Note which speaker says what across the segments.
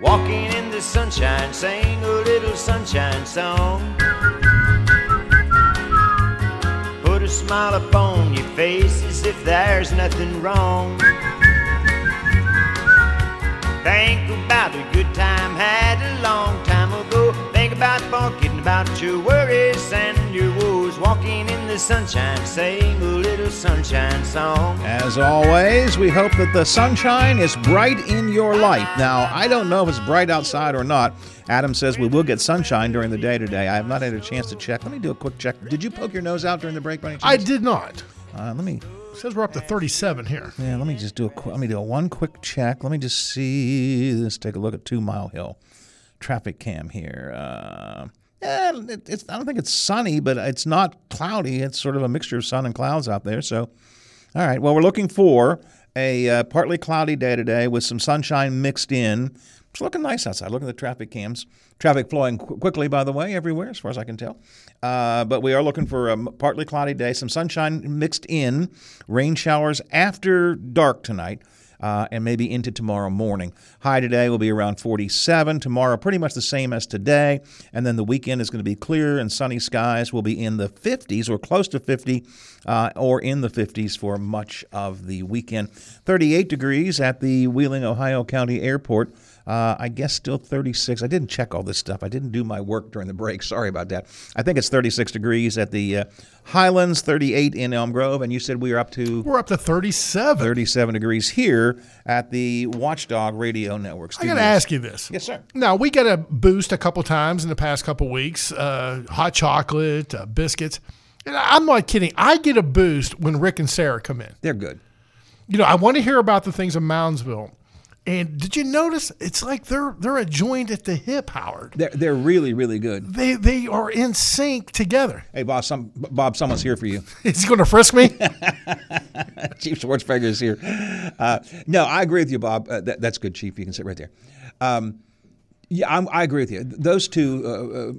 Speaker 1: Walking in the sunshine, sing a little sunshine song. Put a smile upon your face as if there's nothing wrong. Think about a good time had a long time ago. Think about forgetting about your worries and your woes. Walking in the sunshine, sing a little sunshine song.
Speaker 2: As always, we hope that the sunshine is bright in your life. Now, I don't know if it's bright outside or not. Adam says we will get sunshine during the day today. I have not had a chance to check. Let me do a quick check. Did you poke your nose out during the break by any
Speaker 3: I did not.
Speaker 2: Uh, let me
Speaker 3: It says we're up to 37 here.
Speaker 2: yeah, let me just do a qu- let me do a one quick check. Let me just see. Let's take a look at Two Mile Hill traffic cam here. Uh, yeah, it, it's I don't think it's sunny, but it's not cloudy. It's sort of a mixture of sun and clouds out there. So, all right. Well, we're looking for a uh, partly cloudy day today with some sunshine mixed in. It's looking nice outside. Look at the traffic cams. Traffic flowing qu- quickly, by the way, everywhere, as far as I can tell. Uh, but we are looking for a partly cloudy day, some sunshine mixed in, rain showers after dark tonight. Uh, and maybe into tomorrow morning. High today will be around 47. Tomorrow, pretty much the same as today. And then the weekend is going to be clear and sunny skies will be in the 50s or close to 50 uh, or in the 50s for much of the weekend. 38 degrees at the Wheeling, Ohio County Airport. Uh, I guess still 36. I didn't check all this stuff. I didn't do my work during the break. Sorry about that. I think it's 36 degrees at the uh, Highlands, 38 in Elm Grove, and you said we are up to
Speaker 3: We're up to 37.
Speaker 2: 37 degrees here at the Watchdog Radio Network.
Speaker 3: I got to ask you this.
Speaker 2: Yes, sir.
Speaker 3: Now, we got a boost a couple times in the past couple weeks uh, hot chocolate, uh, biscuits. And I'm not kidding. I get a boost when Rick and Sarah come in.
Speaker 2: They're good.
Speaker 3: You know, I want to hear about the things in Moundsville. And did you notice? It's like they're they're a joint at the hip, Howard.
Speaker 2: They're, they're really, really good.
Speaker 3: They they are in sync together.
Speaker 2: Hey, Bob, some, Bob, someone's here for you.
Speaker 3: Is he going to frisk me?
Speaker 2: Chief Schwertfeger is here. Uh, no, I agree with you, Bob. Uh, that, that's good, Chief. You can sit right there. Um, yeah, I'm, I agree with you. Those two,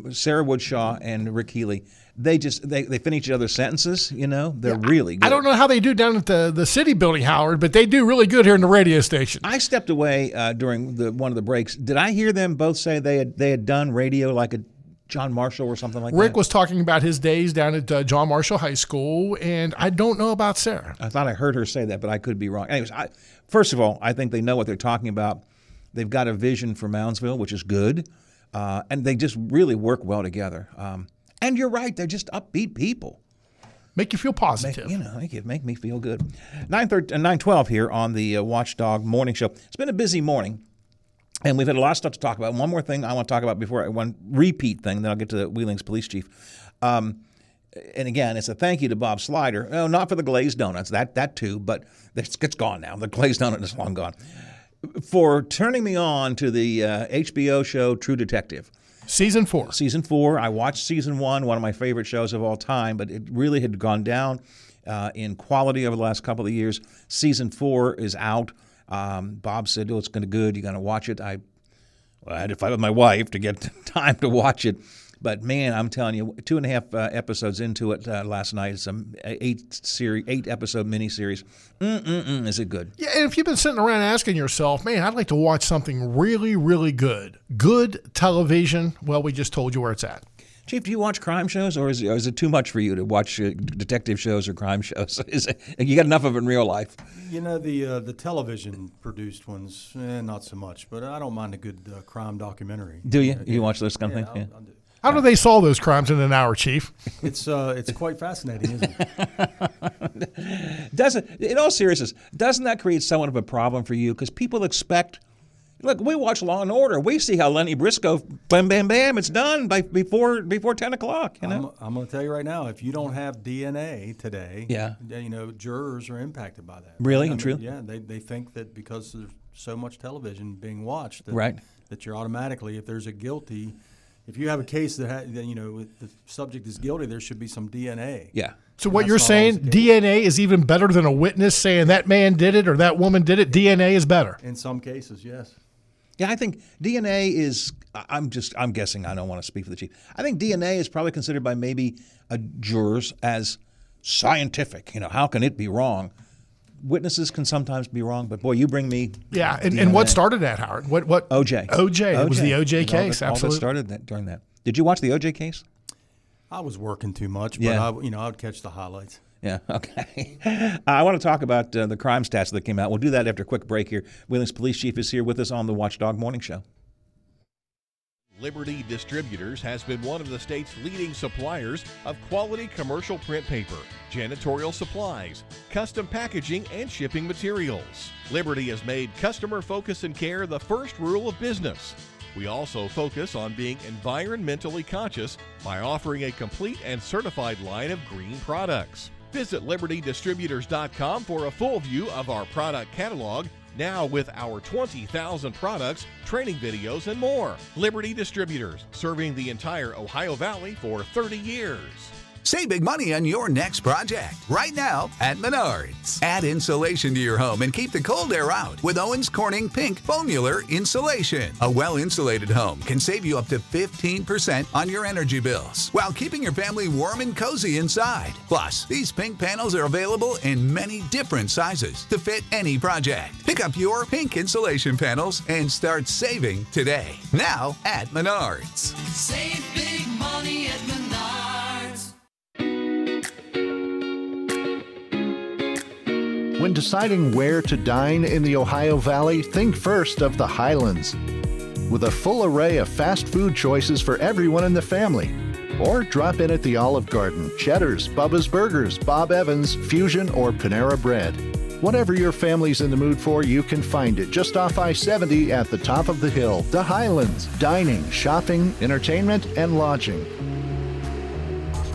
Speaker 2: uh, uh, Sarah Woodshaw and Rick Healy, they just they, they finish each other's sentences. You know, they're really good.
Speaker 3: I don't know how they do down at the, the city building, Howard, but they do really good here in the radio station.
Speaker 2: I stepped away uh, during the one of the breaks. Did I hear them both say they had they had done radio like a John Marshall or something like
Speaker 3: Rick
Speaker 2: that?
Speaker 3: Rick was talking about his days down at uh, John Marshall High School, and I don't know about Sarah.
Speaker 2: I thought I heard her say that, but I could be wrong. Anyways, I, first of all, I think they know what they're talking about. They've got a vision for Moundsville, which is good, uh, and they just really work well together. Um, and you're right; they're just upbeat people.
Speaker 3: Make you feel positive.
Speaker 2: You know, make it make me feel good. Nine thirty, nine twelve here on the uh, Watchdog Morning Show. It's been a busy morning, and we've had a lot of stuff to talk about. One more thing I want to talk about before I one repeat thing, then I'll get to the Wheeling's police chief. Um, and again, it's a thank you to Bob Slider. No, not for the glazed donuts, that that too, but it's, it's gone now. The glazed donut is long gone. For turning me on to the uh, HBO show True Detective
Speaker 3: Season four.
Speaker 2: season four. I watched season one, one of my favorite shows of all time, but it really had gone down uh, in quality over the last couple of years. Season four is out. Um, Bob said, "Oh, it's going to good. You're going to watch it." I, well, I had to fight with my wife to get time to watch it. But man, I'm telling you, two and a half uh, episodes into it uh, last night. It's a eight series, eight episode miniseries. Mm-mm-mm, is it good?
Speaker 3: Yeah, and if you've been sitting around asking yourself, man, I'd like to watch something really, really good, good television, well, we just told you where it's at.
Speaker 2: Chief, do you watch crime shows, or is, or is it too much for you to watch uh, detective shows or crime shows? Is it, you got enough of it in real life?
Speaker 4: You know the uh, the television produced ones, eh, not so much, but I don't mind a good uh, crime documentary.
Speaker 2: Do you? You watch those kind of
Speaker 4: Yeah,
Speaker 2: things?
Speaker 4: I'll, I'll do.
Speaker 3: How do they solve those crimes in an hour, Chief?
Speaker 4: It's uh, it's quite fascinating, isn't it?
Speaker 2: Doesn't in all seriousness, doesn't that create somewhat of a problem for you? Because people expect. Look, we watch Law and Order. We see how Lenny Briscoe, bam, bam, bam, it's done by before before ten o'clock. You know.
Speaker 4: I'm, I'm going to tell you right now, if you don't have DNA today,
Speaker 2: Yeah.
Speaker 4: you know jurors are impacted by that.
Speaker 2: Really
Speaker 4: I
Speaker 2: and
Speaker 4: mean. Yeah, they, they think that because there's so much television being watched, that,
Speaker 2: Right.
Speaker 4: that you're automatically, if there's a guilty, if you have a case that, ha- that you know the subject is guilty, there should be some DNA.
Speaker 2: yeah.
Speaker 3: So what you're saying,
Speaker 4: always the case.
Speaker 3: DNA is even better than a witness saying that man did it or that woman did it. DNA is better.
Speaker 4: In some cases, yes.
Speaker 2: Yeah, I think DNA is. I- I'm just. I'm guessing. I don't want to speak for the chief. I think DNA is probably considered by maybe uh, jurors as scientific. You know, how can it be wrong? Witnesses can sometimes be wrong, but boy, you bring me.
Speaker 3: Yeah, and, and what started that, Howard? What what
Speaker 2: OJ.
Speaker 3: OJ. It was the OJ
Speaker 2: All that-
Speaker 3: case.
Speaker 2: All that
Speaker 3: absolutely.
Speaker 2: started that, during that. Did you watch the OJ case?
Speaker 4: I was working too much, but
Speaker 2: Yeah.
Speaker 4: I, you know, I would catch the highlights.
Speaker 2: Yeah, okay. I want to talk about uh, the crime stats that came out. We'll do that after a quick break here. Wheeling's police chief is here with us on the Watchdog Morning Show.
Speaker 5: Liberty Distributors has been one of the state's leading suppliers of quality commercial print paper, janitorial supplies, custom packaging, and shipping materials. Liberty has made customer focus and care the first rule of business. We also focus on being environmentally conscious by offering a complete and certified line of green products. Visit libertydistributors.com for a full view of our product catalog now with our 20,000 products, training videos, and more. Liberty Distributors, serving the entire Ohio Valley for 30 years.
Speaker 6: Save big money on your next project right now at Menards. Add insulation to your home and keep the cold air out with Owens Corning Pink Foamular Insulation. A well insulated home can save you up to 15% on your energy bills while keeping your family warm and cozy inside. Plus, these pink panels are available in many different sizes to fit any project. Pick up your pink insulation panels and start saving today. Now at Menards.
Speaker 7: Save big money
Speaker 8: When deciding where to dine in the Ohio Valley, think first of the Highlands. With a full array of fast food choices for everyone in the family. Or drop in at the Olive Garden, Cheddar's, Bubba's Burgers, Bob Evans, Fusion, or Panera Bread. Whatever your family's in the mood for, you can find it just off I 70 at the top of the hill. The Highlands. Dining, shopping, entertainment, and lodging.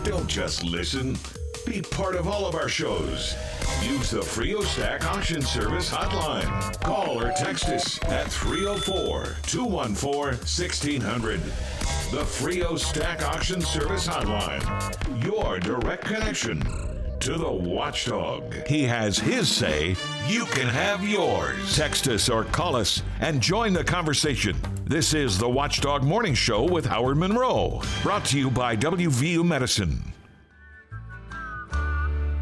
Speaker 9: Don't just listen. Be part of all of our shows. Use the Frio Stack Auction Service hotline. Call or text us at 304 214 1600. The Frio Stack Auction Service hotline. Your direct connection to the watchdog. He has his say. You can have yours. Text us or call us and join the conversation. This is the Watchdog Morning Show with Howard Monroe. Brought to you by WVU Medicine.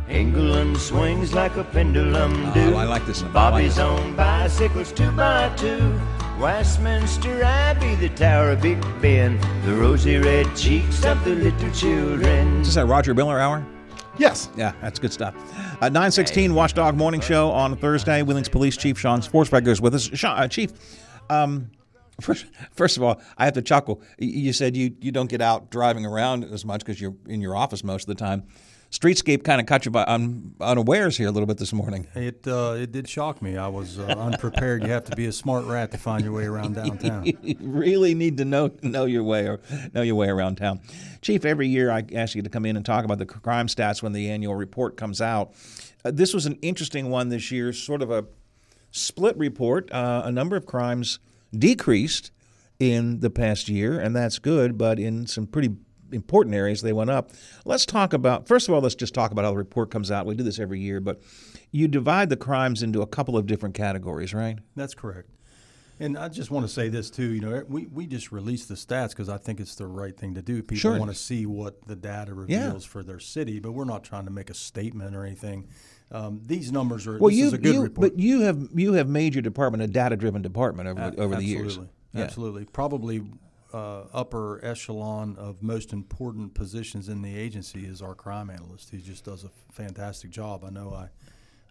Speaker 1: England swings like a pendulum do.
Speaker 2: Oh, I like this one. I like
Speaker 1: Bobby's
Speaker 2: this
Speaker 1: on bicycles two by two. Westminster Abbey, the Tower of Big Ben, the rosy red cheeks of the little children.
Speaker 2: Is this that Roger Miller hour?
Speaker 3: Yes.
Speaker 2: Yeah, that's good stuff. Uh, 916 Watchdog Morning Show on Thursday. Wheeling's Police Chief Shawn Schwertfeger is with us. Sean, uh, Chief, um, first, first of all, I have to chuckle. You said you, you don't get out driving around as much because you're in your office most of the time. Streetscape kind of caught you by un, unawares here a little bit this morning.
Speaker 4: It uh, it did shock me. I was uh, unprepared. You have to be a smart rat to find your way around downtown.
Speaker 2: you really need to know know your way or know your way around town. Chief, every year I ask you to come in and talk about the crime stats when the annual report comes out. Uh, this was an interesting one this year, sort of a split report. Uh, a number of crimes decreased in the past year, and that's good, but in some pretty important areas they went up. Let's talk about first of all, let's just talk about how the report comes out. We do this every year, but you divide the crimes into a couple of different categories, right?
Speaker 4: That's correct. And I just want to say this too. You know, we, we just release the stats because I think it's the right thing to do. People
Speaker 2: Sure.
Speaker 4: want to see what the data
Speaker 2: Yeah.
Speaker 4: reveals for their city, but we're not trying to make a statement or anything. Um, these numbers are.
Speaker 2: Well, you,
Speaker 4: is a good
Speaker 2: you
Speaker 4: report.
Speaker 2: but you have you have made your department a data driven department over
Speaker 4: A-
Speaker 2: over the
Speaker 4: absolutely.
Speaker 2: years. Yeah.
Speaker 4: Absolutely. Probably uh, upper echelon of most important positions in the agency is our crime analyst. He just does a fantastic job. I know I,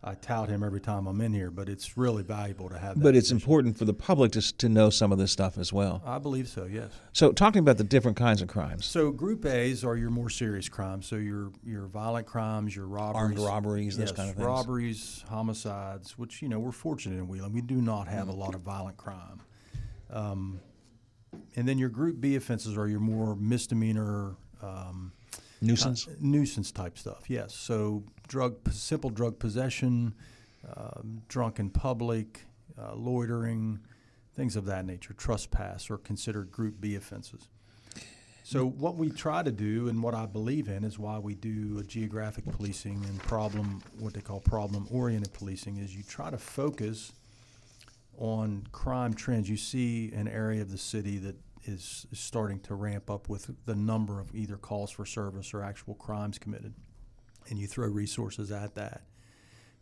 Speaker 4: I tout him every time I'm in here, but it's really valuable to have that.
Speaker 2: But it's
Speaker 4: position.
Speaker 2: important for the public to to know some of this stuff as well.
Speaker 4: I believe so, yes.
Speaker 2: So, talking about the different kinds of crimes,
Speaker 4: So Group A's are your more serious crimes. So your your violent crimes, your robberies,
Speaker 2: robberies, those
Speaker 4: yes,
Speaker 2: kind of things.
Speaker 4: robberies, homicides. Which you know we're fortunate in Wheeling. We do not have a lot of violent crime. Um, and then your Group B offenses are your more misdemeanor. Um,
Speaker 2: nuisance.
Speaker 4: nuisance type stuff. Yes. So drug, simple drug possession, um, drunk in public, uh, loitering, things of that nature. Trespass are considered Group B offenses. So what we try to do, and what I believe in, is why we do a geographic policing and problem, what they call problem-oriented policing, is you try to focus on crime trends. You see an area of the city that is, starting to ramp up with the number of either calls for service or actual crimes committed, and you throw resources at that.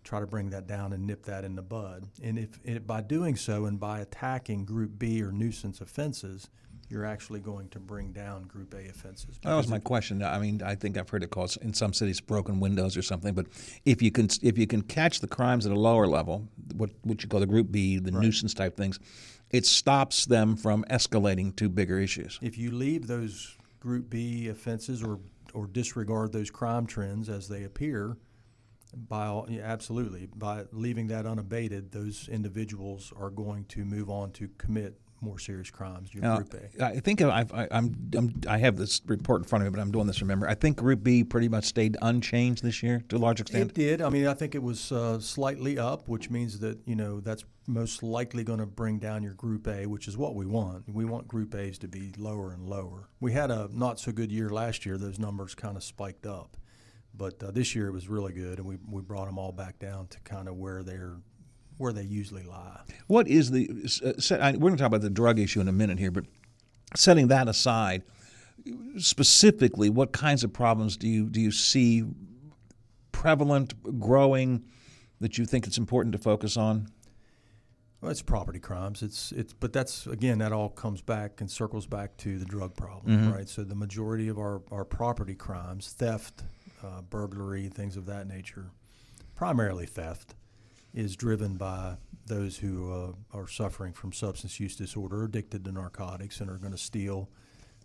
Speaker 4: try to bring that down and nip that in the bud. And if by doing so and by attacking Group B or nuisance offenses, you're actually going to bring down Group A offenses.
Speaker 2: That was my question. I mean, I think I've heard it called in some cities broken windows or something. But if you can, if you can catch the crimes at a lower level, what what you call the Group B, the nuisance type things, it stops them from escalating to bigger issues.
Speaker 4: if you leave those Group B offenses or or disregard those crime trends as they appear, by all, yeah, absolutely by leaving that unabated, those individuals are going to move on to commit more serious crimes. Your
Speaker 2: Now,
Speaker 4: Group A.
Speaker 2: I think I've, I, I'm, I'm I have this report in front of me, but I'm doing this. Remember, I think Group B pretty much stayed unchanged this year to a large extent.
Speaker 4: It did. I mean, I think it was uh, slightly up, which means that you know that's most likely going to bring down your Group A, which is what we want. We want Group A's to be lower and lower. We had a not so good year last year; those numbers kind of spiked up, but uh, this year it was really good, and we we brought them all back down to kind of where they're where they usually lie.
Speaker 2: What is the? Uh, set, I, we're going to talk about the drug issue in a minute here, but setting that aside, specifically, what kinds of problems do you do you see prevalent, growing, that you think it's important to focus on?
Speaker 4: Well, it's property crimes. It's it's, but that's again that all comes back and circles back to the drug problem, right? So the majority of our our property crimes, theft, uh, burglary, things of that nature, primarily theft, is driven by those who uh, are suffering from substance use disorder, addicted to narcotics, and are going to steal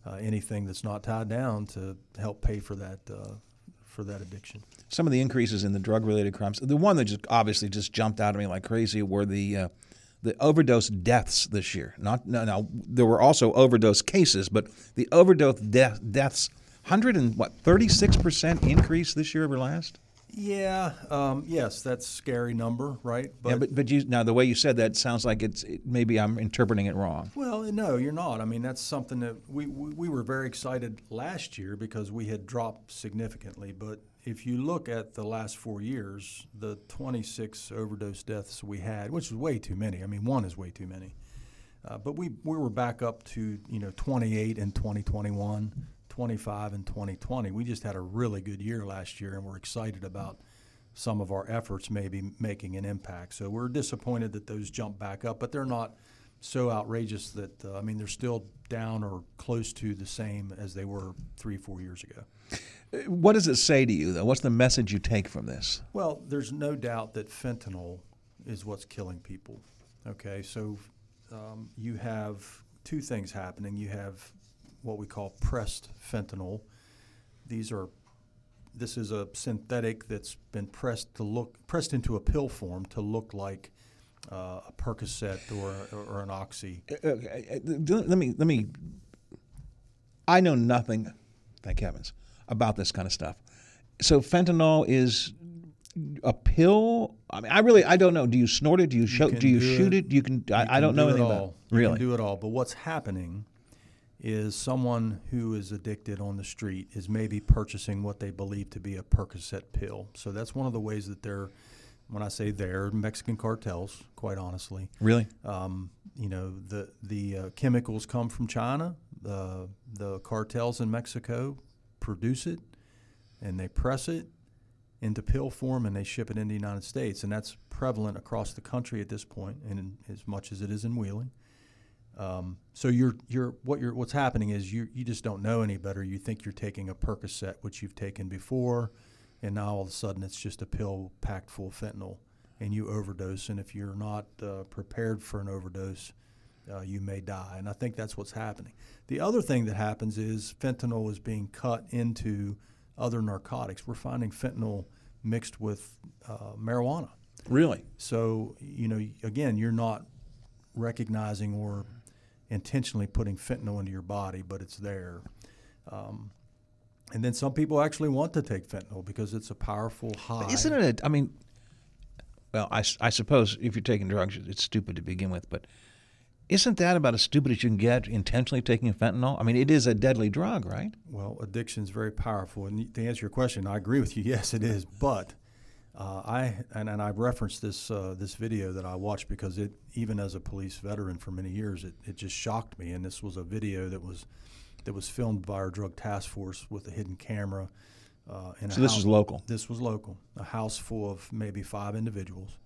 Speaker 4: uh, anything that's not tied down to help pay for that uh, for that addiction.
Speaker 2: Some of the increases in the drug-related crimes. The one that just obviously just jumped out at me like crazy were the uh, the overdose deaths this year. Not no, no, there were also overdose cases, but the overdose death, deaths, hundred and what thirty six percent increase this year over last.
Speaker 4: Yeah, um, yes, that's a scary number, right?
Speaker 2: yeah, but but you now the way you said that sounds like it's it, maybe I'm interpreting it wrong.
Speaker 4: Well, no, you're not. I mean, that's something that we, we, we were very excited last year because we had dropped significantly. But if you look at the last four years, the 26 overdose deaths we had, which is way too many. I mean, one is way too many. Uh, but we, we were back up to, you know, 28 in 2021, 25 in 2020. We just had a really good year last year, and we're excited about some of our efforts maybe making an impact. So we're disappointed that those jump back up, but they're not so outrageous that uh, I mean they're still down or close to the same as they were three, four years ago.
Speaker 2: What does it say to you though? What's the message you take from this?
Speaker 4: Well, there's no doubt that fentanyl is what's killing people. Okay, so um, you have two things happening. You have what we call pressed fentanyl. These are this is a synthetic that's been pressed to look pressed into a pill form to look like uh, a Percocet or, or, an Oxy.
Speaker 2: Okay, uh, let me let me. I know nothing, thank heavens, about this kind of stuff. So fentanyl is a pill. I mean, I really I don't know. Do you snort it? Do you show?
Speaker 4: can
Speaker 2: Do you
Speaker 4: do
Speaker 2: shoot
Speaker 4: it.
Speaker 2: it? You can. I,
Speaker 4: You
Speaker 2: I don't
Speaker 4: can
Speaker 2: know
Speaker 4: do
Speaker 2: anything about.
Speaker 4: all.
Speaker 2: It.
Speaker 4: You
Speaker 2: Really?
Speaker 4: can do it all. But what's happening is someone who is addicted on the street is maybe purchasing what they believe to be a Percocet pill. So that's one of the ways that they're, when I say they're, Mexican cartels, quite honestly.
Speaker 2: Really?
Speaker 4: Um, you know, the the uh, chemicals come from China. The the cartels in Mexico produce it, and they press it into pill form, and they ship it into the United States, and that's prevalent across the country at this point, and in, as much as it is in Wheeling. Um, so you're you're what you're what's happening is you you just don't know any better. You think you're taking a Percocet, which you've taken before, and now all of a sudden it's just a pill packed full of fentanyl, and you overdose. And if you're not uh, prepared for an overdose, uh, you may die. And I think that's what's happening. The other thing that happens is fentanyl is being cut into other narcotics. We're finding fentanyl mixed with uh, marijuana.
Speaker 2: Really?
Speaker 4: So, you know, again, you're not recognizing or intentionally putting fentanyl into your body, but it's there. Um, and then some people actually want to take fentanyl because it's a powerful high.
Speaker 2: Isn't it? A, I mean, well, I suppose if you're taking drugs, it's stupid to begin with, but isn't that about as stupid as you can get intentionally taking fentanyl? I mean, it is a deadly drug, right?
Speaker 4: Well, addiction is very powerful. And to answer your question, I agree with you. Yes, it is. But uh, I and, and I referenced this uh, this video that I watched because it even as a police veteran for many years, it, it just shocked me. And this was a video that was that was filmed by our drug task force with a hidden camera Uh, in a
Speaker 2: So this
Speaker 4: house-
Speaker 2: is local?
Speaker 4: This was local. A house full of maybe five individuals,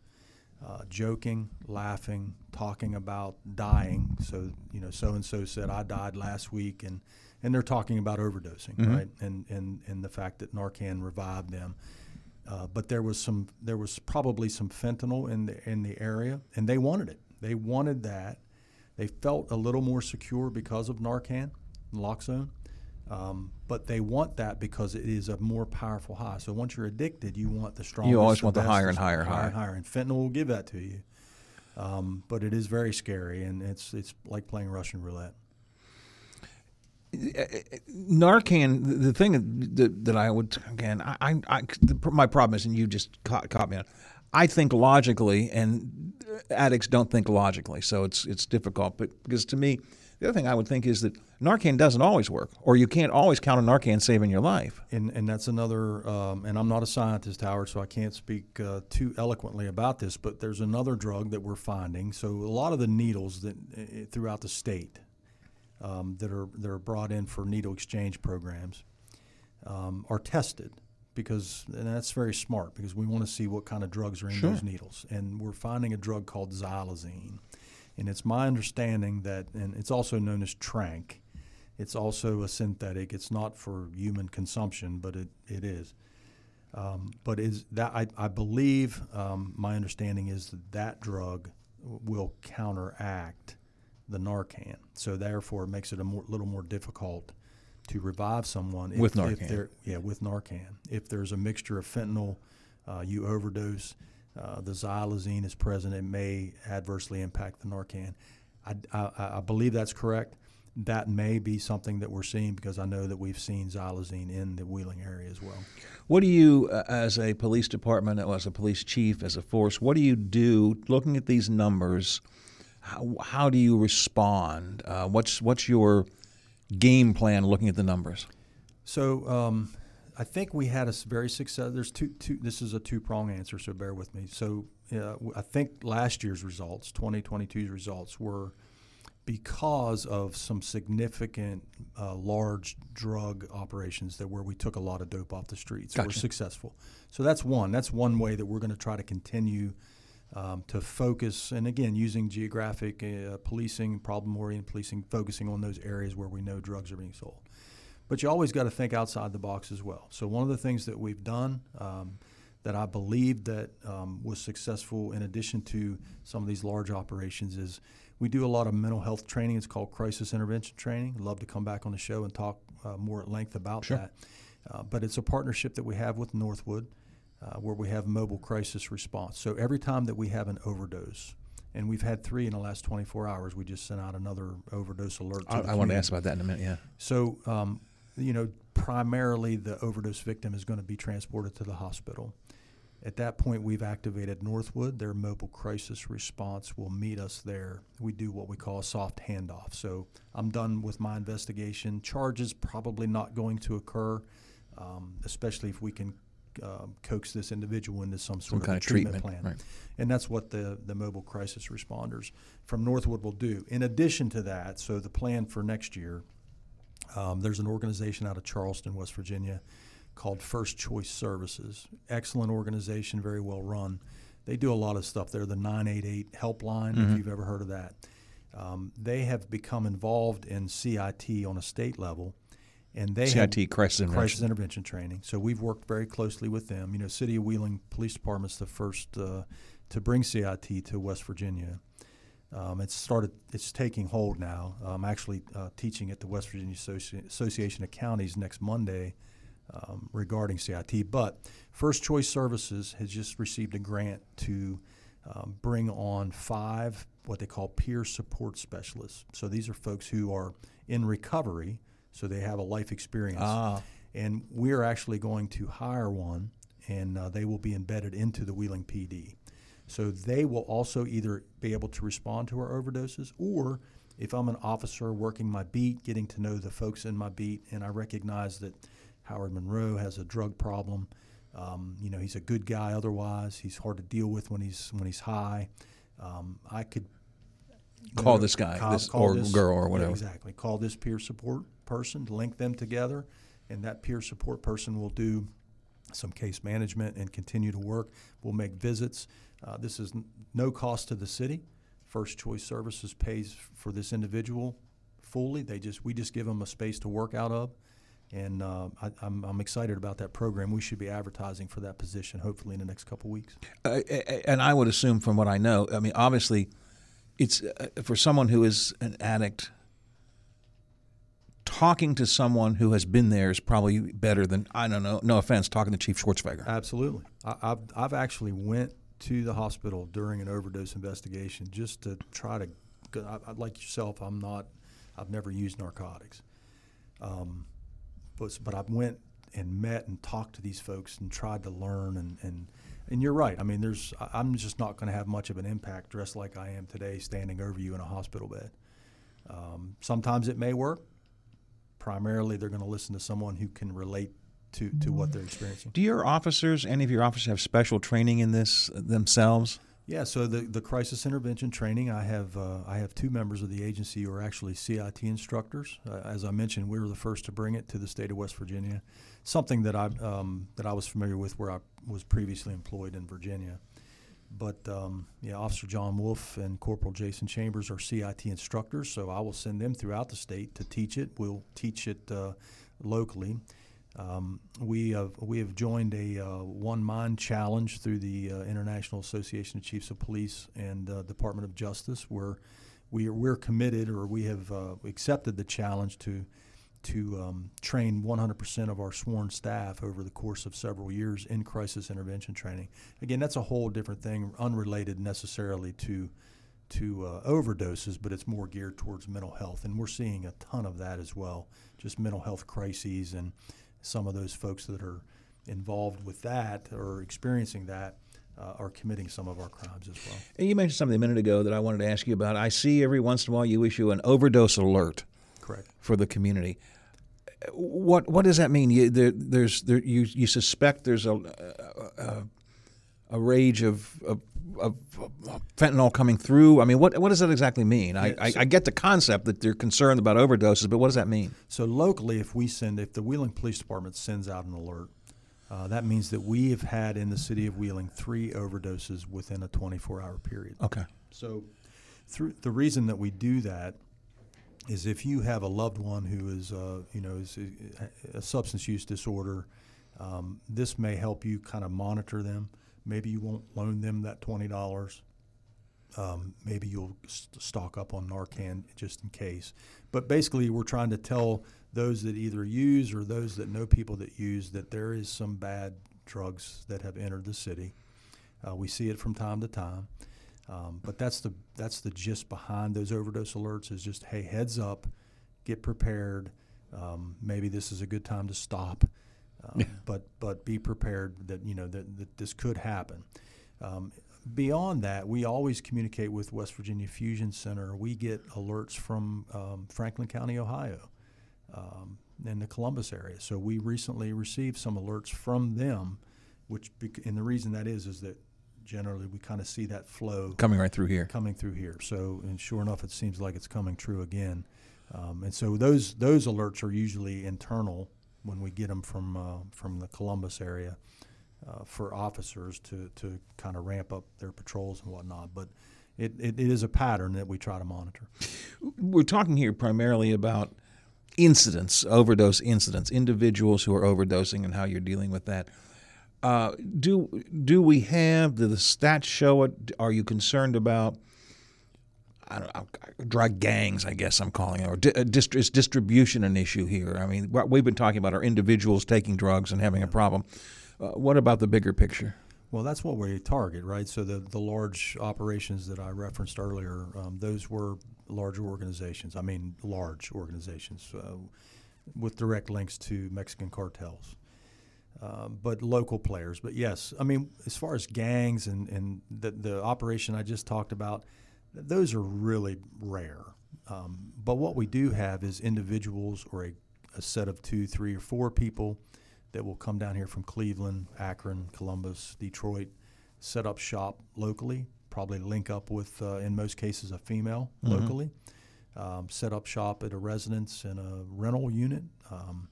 Speaker 4: uh, joking, laughing, talking about dying. So you know, so and so said I died last week, and and they're talking about overdosing,
Speaker 2: Mhm.
Speaker 4: right? And and and the fact that Narcan revived them. Uh, but there was some, there was probably some fentanyl in the in the area, and they wanted it. They wanted that. They felt a little more secure because of Narcan, Naloxone. Um, but they want that because it is a more powerful high. So once you're addicted, you want the strongest.
Speaker 2: You always want the higher and higher
Speaker 4: higher,
Speaker 2: high.
Speaker 4: and higher, and fentanyl will give that to you. Um, but it is very scary, and it's it's like playing Russian roulette.
Speaker 2: Narcan, the, thing that, that I would again, I, I, my problem is, and you just caught, caught me on. I think logically, and addicts don't think logically, so it's it's difficult. But because to me, the other thing I would think is that Narcan doesn't always work, or you can't always count on Narcan saving your life.
Speaker 4: And and that's another. Um, and I'm not a scientist, Howard, so I can't speak uh, too eloquently about this. But there's another drug that we're finding. So a lot of the needles that uh, throughout the state um, that are that are brought in for needle exchange programs um, are tested because and that's very smart because we want to see what kind of drugs are in
Speaker 2: Sure.
Speaker 4: those needles. And we're finding a drug called xylazine, and it's my understanding that, and it's also known as Trank. It's also a synthetic. It's not for human consumption, but it, it is. Um, but is that I, I believe um, my understanding is that that drug will counteract the Narcan. So therefore, it makes it a more, little more difficult to revive someone if,
Speaker 2: With
Speaker 4: if
Speaker 2: Narcan.
Speaker 4: they're- yeah, with Narcan. If there's a mixture of fentanyl, uh, you overdose, uh, the xylazine is present, it may adversely impact the Narcan. I, I, I believe that's correct. That may be something that we're seeing because I know that we've seen xylazine in the Wheeling area as well.
Speaker 2: What do you, uh, as a police department, as a police chief, as a force, what do you do looking at these numbers? How, how do you respond? Uh, what's what's your game plan looking at the numbers?
Speaker 4: So um, I think we had a very success. There's two, two. This is a two prong answer, so bear with me. So uh, I think last year's results, 2022's results, were because of some significant uh, large drug operations that where we took a lot of dope off the streets. We're successful. So that's one. That's one way that we're going to try to continue um, to focus, and again, using geographic uh, policing, problem oriented policing, focusing on those areas where we know drugs are being sold. But you always got to think outside the box as well. So one of the things that we've done um, that I believe that um, was successful, in addition to some of these large operations, is we do a lot of mental health training. It's called crisis intervention training. I'd love to come back on the show and talk uh, more at length about
Speaker 2: Sure.
Speaker 4: that. Uh, but it's a partnership that we have with Northwood, uh, where we have mobile crisis response. So every time that we have an overdose, and we've had three in the last 24 hours, we just sent out another overdose alert. To
Speaker 2: I, I want to ask about that in a minute. Yeah.
Speaker 4: So, um, you know, primarily the overdose victim is going to be transported to the hospital. At that point, we've activated Northwood. Their mobile crisis response will meet us there. We do what we call a soft handoff. So I'm done with my investigation. Charges probably not going to occur, um, especially if we can um, coax this individual into some sort a
Speaker 2: of
Speaker 4: treatment,
Speaker 2: treatment,
Speaker 4: plan.
Speaker 2: right.
Speaker 4: And that's what the, the mobile crisis responders from Northwood will do. In addition to that, so the plan for next year, um, there's an organization out of Charleston, West Virginia, called First Choice Services. Excellent organization, very well run. They do a lot of stuff. They're the 988 helpline,
Speaker 2: Mhm.
Speaker 4: if you've ever heard of that. Um, they have become involved in CIT on a state level, and they
Speaker 2: CIT,
Speaker 4: have
Speaker 2: crisis intervention.
Speaker 4: crisis intervention training. So we've worked very closely with them. You know, City of Wheeling Police Department's the first uh, to bring CIT to West Virginia. Um, it's started. It's taking hold now. I'm actually uh, teaching at the West Virginia Associ- Association of Counties next Monday um, regarding CIT. But First Choice Services has just received a grant to um, bring on five what they call peer support specialists. So these are folks who are in recovery, so they have a life experience.
Speaker 2: Ah.
Speaker 4: And we're actually going to hire one, and uh, they will be embedded into the Wheeling PD. So they will also either be able to respond to our overdoses, or if I'm an officer working my beat, getting to know the folks in my beat, and I recognize that Howard Monroe has a drug problem. Um, you know, he's a good guy otherwise. He's hard to deal with when he's when he's high. Um, I could
Speaker 2: Call
Speaker 4: know,
Speaker 2: this guy,
Speaker 4: call-
Speaker 2: this-
Speaker 4: call
Speaker 2: or
Speaker 4: this-
Speaker 2: girl or whatever.
Speaker 4: exactly. Call this peer support person, link them together, and that peer support person will do some case management, and continue to work. We'll make visits. Uh, this is n- no cost to the city. First Choice Services pays for this individual fully. They just we just give them a space to work out of, and uh, I, I'm, I'm excited about that program. We should be advertising for that position hopefully in the next couple weeks.
Speaker 2: Uh, and I would assume, from what I know, I mean, obviously, it's uh, for someone who is an addict. Talking to someone who has been there is probably better than I don't know. No offense, talking to Chief Schwertfeger.
Speaker 4: Absolutely. I, I've, I've actually went to the hospital during an overdose investigation just to try to. I, like yourself, I'm not, I've never used narcotics. Um, but, but I went and met and talked to these folks and tried to learn and, and, and you're right. I mean, there's, I'm just not going to have much of an impact dressed like I am today, standing over you in a hospital bed. Um, sometimes it may work. Primarily, they're going to listen to someone who can relate to, to what they're experiencing.
Speaker 2: Do your officers, any of your officers, have special training in this themselves?
Speaker 4: Yeah, so the, the crisis intervention training, I have uh, I have two members of the agency who are actually CIT instructors. Uh, as I mentioned, we were the first to bring it to the state of West Virginia, something that I um, that I was familiar with where I was previously employed in Virginia. But um, yeah, Officer John Wolf and Corporal Jason Chambers are CIT instructors, so I will send them throughout the state to teach it. We'll teach it uh, locally. Um, we have we have joined a uh, one mind challenge through the uh, International Association of Chiefs of Police and uh, Department of Justice, where we are, we're committed or we have uh, accepted the challenge to to um, train 100% of our sworn staff over the course of several years in crisis intervention training. Again, that's a whole different thing, unrelated necessarily to to uh, overdoses, but it's more geared towards mental health, and we're seeing a ton of that as well. Just mental health crises and some of those folks that are involved with that or experiencing that uh, are committing some of our crimes as well.
Speaker 2: And you mentioned something a minute ago that I wanted to ask you about. I see every once in a while you issue an overdose alert
Speaker 4: Correct.
Speaker 2: for the community. What what does that mean? You, there, there's there, you you suspect there's a a, a, a rage of, of, of fentanyl coming through. I mean, what what does that exactly mean? I, I, I get the concept that they're concerned about overdoses, but what does that mean?
Speaker 4: So locally, if we send, if the Wheeling Police Department sends out an alert, uh, that means that we have had in the city of Wheeling three overdoses within a 24-hour period.
Speaker 2: Okay.
Speaker 4: So, through the reason that we do that is if you have a loved one who is, uh, you know, is a, a substance use disorder, um, this may help you kind of monitor them. Maybe you won't loan them that twenty dollars. Um, maybe you'll st- stock up on Narcan just in case. But basically, we're trying to tell those that either use or those that know people that use that there is some bad drugs that have entered the city. Uh, we see it from time to time. Um, but that's the that's the gist behind those overdose alerts is just hey heads up, get prepared. Um, maybe this is a good time to stop, um, but but be prepared that you know that, that this could happen. Um, beyond that, we always communicate with West Virginia Fusion Center. We get alerts from um, Franklin County, Ohio, um, in the Columbus area. So we recently received some alerts from them, which bec- and the reason that is is that generally we kind of see that flow
Speaker 2: Coming right through here.
Speaker 4: coming through here. So, and sure enough, it seems like it's coming true again. Um, and so those those alerts are usually internal when we get them from uh, from the Columbus area uh, for officers to to kind of ramp up their patrols and whatnot. But it, it, it is a pattern that we try to monitor.
Speaker 2: We're talking here primarily about incidents, overdose incidents, individuals who are overdosing and how you're dealing with that. Uh, do do we have do the stats show it? Are you concerned about I don't drug gangs? I guess I'm calling it, or di- uh, dist- is distribution an issue here? I mean, what we've been talking about are individuals taking drugs and having a problem. Uh, what about the bigger picture?
Speaker 4: Well, that's what we target, right? So the the large operations that I referenced earlier, um, those were larger organizations. I mean, large organizations uh, with direct links to Mexican cartels, um, but local players. But yes, I mean, as far as gangs and and the the operation I just talked about, those are really rare. Um, but what we do have is individuals or a, a set of two, three, or four people that will come down here from Cleveland, Akron, Columbus, Detroit, set up shop locally, probably link up with, uh, in most cases, a female locally, um, set up shop at a residence in a rental unit, um,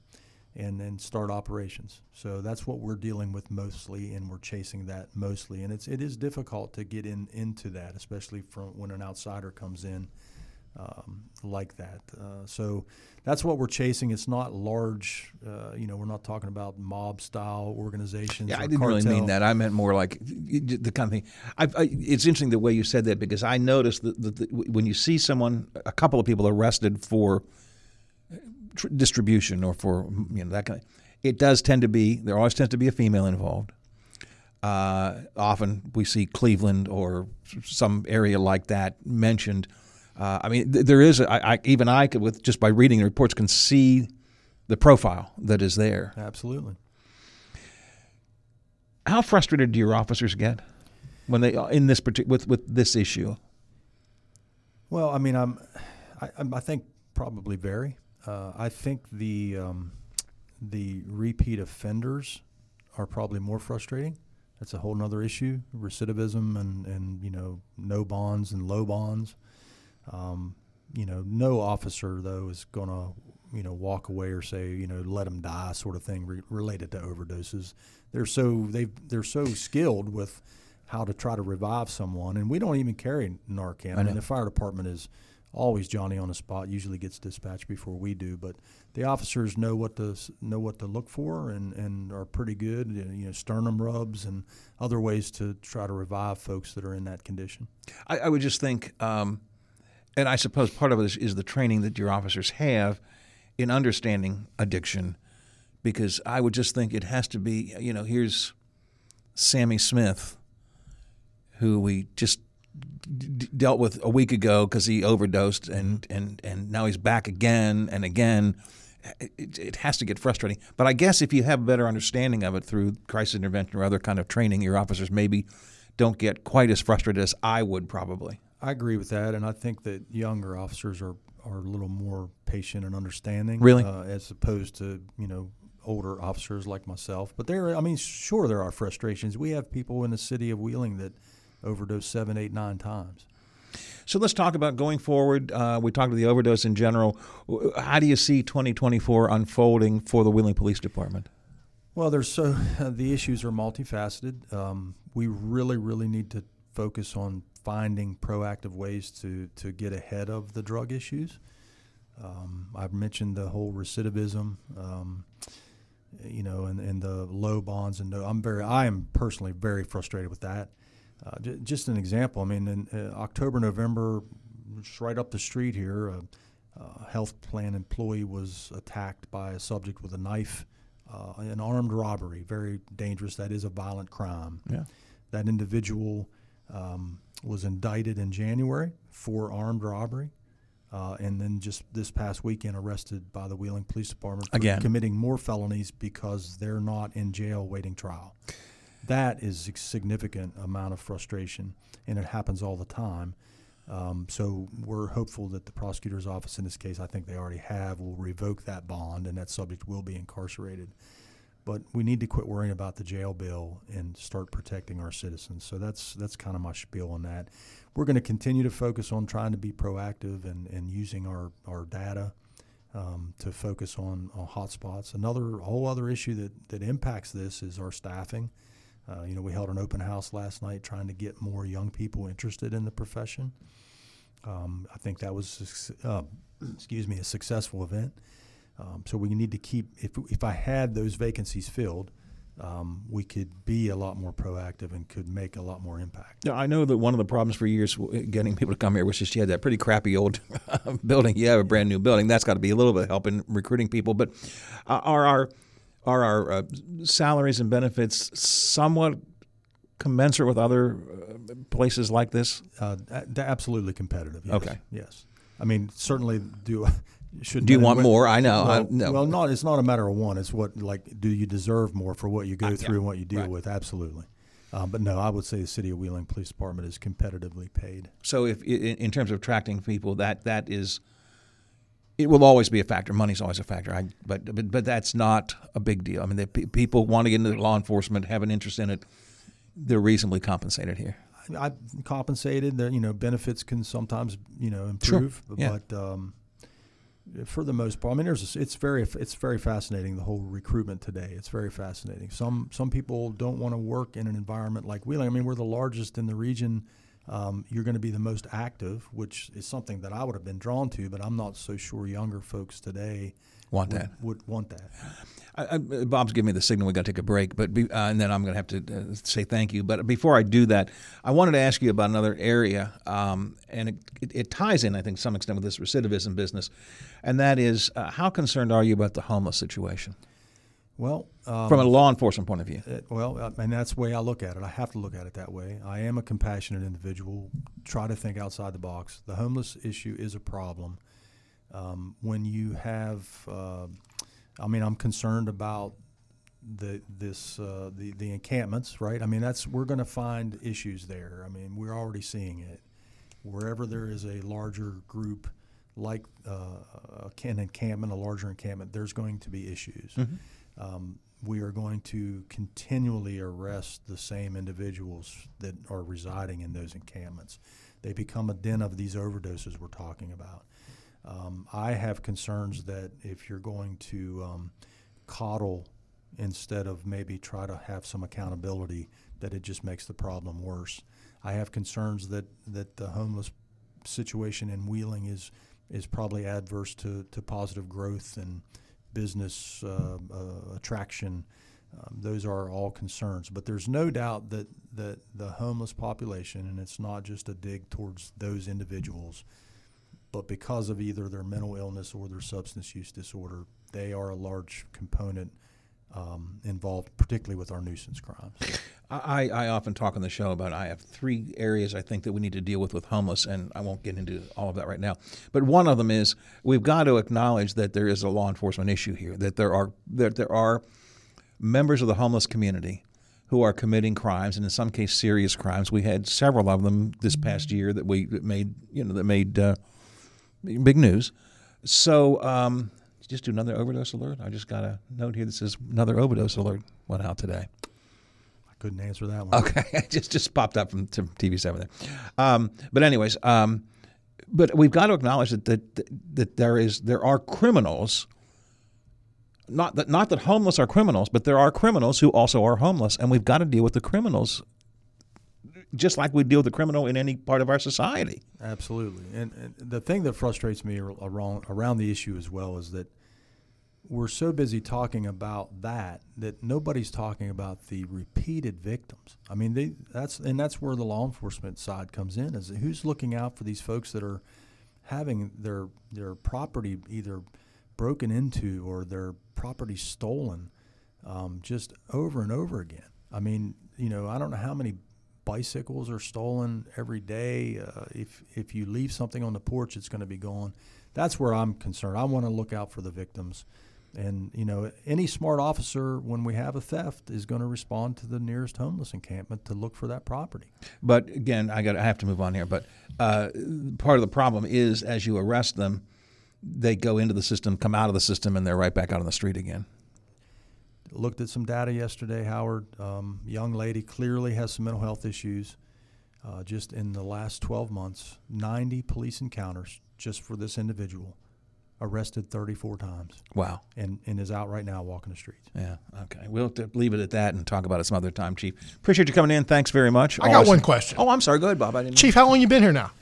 Speaker 4: and then start operations. So that's what we're dealing with mostly, and we're chasing that mostly. And it's it is difficult to get in into that, especially from when an outsider comes in um, like that. Uh, so that's what we're chasing. It's not large. Uh, you know, we're not talking about mob style organizations.
Speaker 2: Yeah, I didn't really mean that. I meant more like the kind of thing. I, I, it's interesting the way you said that because I noticed that, that, that when you see someone, a couple of people arrested for tr- distribution or for you know that kind of, it does tend to be there always tends to be a female involved. Uh, often we see Cleveland or some area like that mentioned. Uh, I mean, th- there is. A, I, I, even I could, with just by reading the reports, can see the profile that is there.
Speaker 4: Absolutely.
Speaker 2: How frustrated do your officers get when they in this partic- with with this issue?
Speaker 4: Well, I mean, I'm, I, I'm- I think probably very. Uh, I think the um, the repeat offenders are probably more frustrating. That's a whole other issue: recidivism and and you know no bonds and low bonds. Um, you know, no officer though is going to you know walk away or say you know let them die sort of thing re- related to overdoses. They're so they they're so skilled with how to try to revive someone, and we don't even carry Narcan. I, mean, the fire department is always Johnny on the spot. Usually gets dispatched before we do, but the officers know what to know what to look for, and, and are pretty good. You know, sternum rubs and other ways to try to revive folks that are in that condition.
Speaker 2: I, I would just think, um, and I suppose part of it is, is the training that your officers have in understanding addiction, because I would just think it has to be. You know, here's Sammy Smith, who we just d- dealt with a week ago because he overdosed, and, and and now he's back again and again. It, it has to get frustrating. But I guess if you have a better understanding of it through crisis intervention or other kind of training, your officers maybe don't get quite as frustrated as I would probably.
Speaker 4: I agree with that, and I think that younger officers are, are a little more patient and understanding,
Speaker 2: Really?
Speaker 4: uh, as opposed to you know older officers like myself. But there, I mean, sure there are frustrations. We have people in the city of Wheeling that overdose seven, eight, nine times.
Speaker 2: So let's talk about going forward. Uh, we talked about the overdose in general. How do you see 2024 unfolding for the Wheeling Police Department?
Speaker 4: Well, there's so the issues are multifaceted. Um, we really, really need to focus on finding proactive ways to to get ahead of the drug issues. Um, I've mentioned the whole recidivism, um, you know, and, and the low bonds and no. I'm very, I am personally very frustrated with that. Uh, j- just an example. I mean, in uh, October, November, just right up the street here, a, a health plan employee was attacked by a subject with a knife, uh, an armed robbery. Very dangerous. That is a violent crime.
Speaker 2: Yeah.
Speaker 4: That individual um, was indicted in January for armed robbery. Uh, and then just this past weekend, arrested by the Wheeling Police Department for
Speaker 2: Again.
Speaker 4: committing more felonies because they're not in jail waiting trial. That is a significant amount of frustration, and it happens all the time. Um, so we're hopeful that the prosecutor's office, in this case, I think they already have, will revoke that bond, and that subject will be incarcerated. But we need to quit worrying about the jail bill and start protecting our citizens. So that's that's kind of my spiel on that. We're going to continue to focus on trying to be proactive and, and using our, our data um, to focus on, on hotspots. Another whole other issue that, that impacts this is our staffing. Uh, you know, we held an open house last night trying to get more young people interested in the profession. Um, I think that was, uh, excuse me, a successful event. Um, so we need to keep. If if I had those vacancies filled, um, we could be a lot more proactive and could make a lot more impact.
Speaker 2: I know that one of the problems for years getting people to come here was just you had that pretty crappy old building. You have a brand new building. That's got to be a little bit of help in recruiting people. But uh, are our are our uh, salaries and benefits somewhat commensurate with other uh, places like this?
Speaker 4: Uh, absolutely competitive. Yes.
Speaker 2: Okay.
Speaker 4: Yes. I mean, certainly do. Should
Speaker 2: Do you want
Speaker 4: women-
Speaker 2: more? I know. I-
Speaker 4: Well,
Speaker 2: no.
Speaker 4: well, not. It's not a matter of one. It's what like do you deserve more for what you go
Speaker 2: yeah.
Speaker 4: through and what you deal
Speaker 2: Right.
Speaker 4: with? Absolutely. Um, but no, I would say the city of Wheeling Police Department is competitively paid.
Speaker 2: So if in, in terms of attracting people, that that is. It will always be a factor. Money's always a factor. I, but, but but that's not a big deal. I mean, pe- people want to get into law enforcement, have an interest in it. They're reasonably compensated here.
Speaker 4: I, am compensated. The you know benefits can sometimes you know improve,
Speaker 2: yeah.
Speaker 4: but um, for the most part, I mean, there's a, it's very it's very fascinating the whole recruitment today. It's very fascinating. Some some people don't want to work in an environment like Wheeling. I mean, we're the largest in the region. Um, you're going to be the most active, which is something that I would have been drawn to, but I'm not so sure younger folks today
Speaker 2: Want
Speaker 4: would,
Speaker 2: that.
Speaker 4: would want that.
Speaker 2: I, I, Bob's giving me the signal we got to take a break, but be, uh, and then I'm going to have to uh, say thank you. But before I do that, I wanted to ask you about another area, um, and it, it, it ties in, I think, to some extent with this recidivism business, and that is uh, how concerned are you about the homeless situation
Speaker 4: Well, um,
Speaker 2: from a law enforcement point of view?
Speaker 4: Uh, well, uh, and that's the way I look at it. I have to look at it that way. I am a compassionate individual. Try to think outside the box. The homeless issue is a problem. Um, when you have, uh, I mean, I'm concerned about the this uh, the the encampments, right? I mean, that's we're going to find issues there. I mean, we're already seeing it. Wherever there is a larger group, like uh, an encampment, a larger encampment, there's going to be issues um, we are going to continually arrest the same individuals that are residing in those encampments. They become a den of these overdoses we're talking about. Um, I have concerns that if you're going to um, coddle instead of maybe try to have some accountability, that it just makes the problem worse. I have concerns that, that the homeless situation in Wheeling is is probably adverse to, to positive growth and business uh, uh, attraction. Um, those are all concerns, but there's no doubt that that the homeless population, and it's not just a dig towards those individuals, but because of either their mental illness or their substance use disorder, they are a large component um, involved, particularly with our nuisance crimes.
Speaker 2: I, I often talk on the show about I have three areas I think that we need to deal with with homeless, and I won't get into all of that right now. But one of them is we've got to acknowledge that there is a law enforcement issue here. That there are that there are members of the homeless community who are committing crimes, and in some cases serious crimes. We had several of them this past year that we that made you know that made uh, big news. So. Um, just do another overdose alert. I just got a note here that says another overdose alert went out today.
Speaker 4: I couldn't answer that one.
Speaker 2: Okay, it just just popped up from TV seven there. Um, but anyways, um, but we've got to acknowledge that, that that there is there are criminals. Not that not that homeless are criminals, but there are criminals who also are homeless, and we've got to deal with the criminals, just like we deal with the criminal in any part of our society.
Speaker 4: Absolutely. And, and the thing that frustrates me around, around the issue as well is that we're so busy talking about that that nobody's talking about the repeated victims. I mean, they, that's and that's where the law enforcement side comes in. Is who's looking out for these folks that are having their their property either broken into or their property stolen um, just over and over again. I mean, you know, I don't know how many bicycles are stolen every day. Uh, if if you leave something on the porch, it's going to be gone. That's where I'm concerned. I want to look out for the victims, and you know, any smart officer when we have a theft is going to respond to the nearest homeless encampment to look for that property.
Speaker 2: But again, I got I have to move on here. But uh, part of the problem is as you arrest them, they go into the system, come out of the system, and they're right back out on the street again.
Speaker 4: Looked at some data yesterday, Howard. Um, young lady clearly has some mental health issues. Uh, just in the last 12 months, 90 police encounters just for this individual. Arrested 34 times
Speaker 2: Wow.
Speaker 4: and, and is out right now walking the streets.
Speaker 2: Yeah. Okay. We'll leave it at that and talk about it some other time, Chief. Appreciate you coming in. Thanks very much.
Speaker 3: I got one question.
Speaker 2: Oh, I'm sorry. Go ahead, Bob. I didn't.
Speaker 3: Chief, how long you been here now?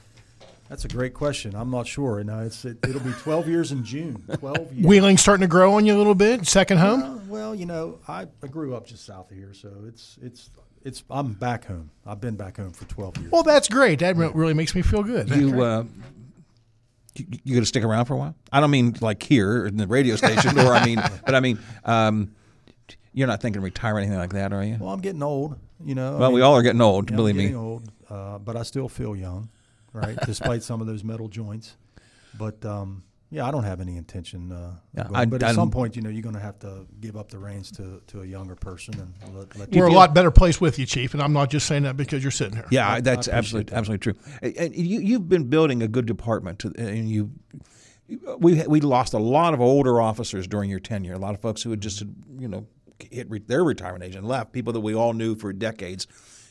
Speaker 4: That's a great question. I'm not sure. No, it's it, it'll be 12 years in June. 12 years.
Speaker 3: Wheeling starting to grow on you a little bit. Second home.
Speaker 4: Uh, well, you know, I, I grew up just south of here, so it's it's it's I'm back home. I've been back home for 12 years.
Speaker 3: Well, that's great. That re- really makes me feel good.
Speaker 2: You uh, you, you going to stick around for a while? I don't mean like here in the radio station, or I mean, but I mean, um, you're not thinking retire or anything like that, are you?
Speaker 4: Well, I'm getting old. You know. I
Speaker 2: Well, we all are getting old.
Speaker 4: yeah, I'm
Speaker 2: believe me.
Speaker 4: getting old, uh, but I still feel young, right? Despite some of those metal joints, but um, yeah, I don't have any intention. Uh,
Speaker 2: Yeah,
Speaker 4: of going-
Speaker 2: I-
Speaker 4: but
Speaker 2: I
Speaker 4: at some point, you know, you're going to have to give up the reins to, to a younger person and let. let
Speaker 3: We're a lot better place with you, Chief, and I'm not just saying that because you're sitting here.
Speaker 2: Yeah,
Speaker 4: I- I
Speaker 2: that's
Speaker 4: appreciate
Speaker 2: absolutely
Speaker 4: that.
Speaker 2: absolutely true. And- And you you've been building a good department, to, and you we we lost a lot of older officers during your tenure. A lot of folks who had just you know hit re- their retirement age and left. People that we all knew for decades,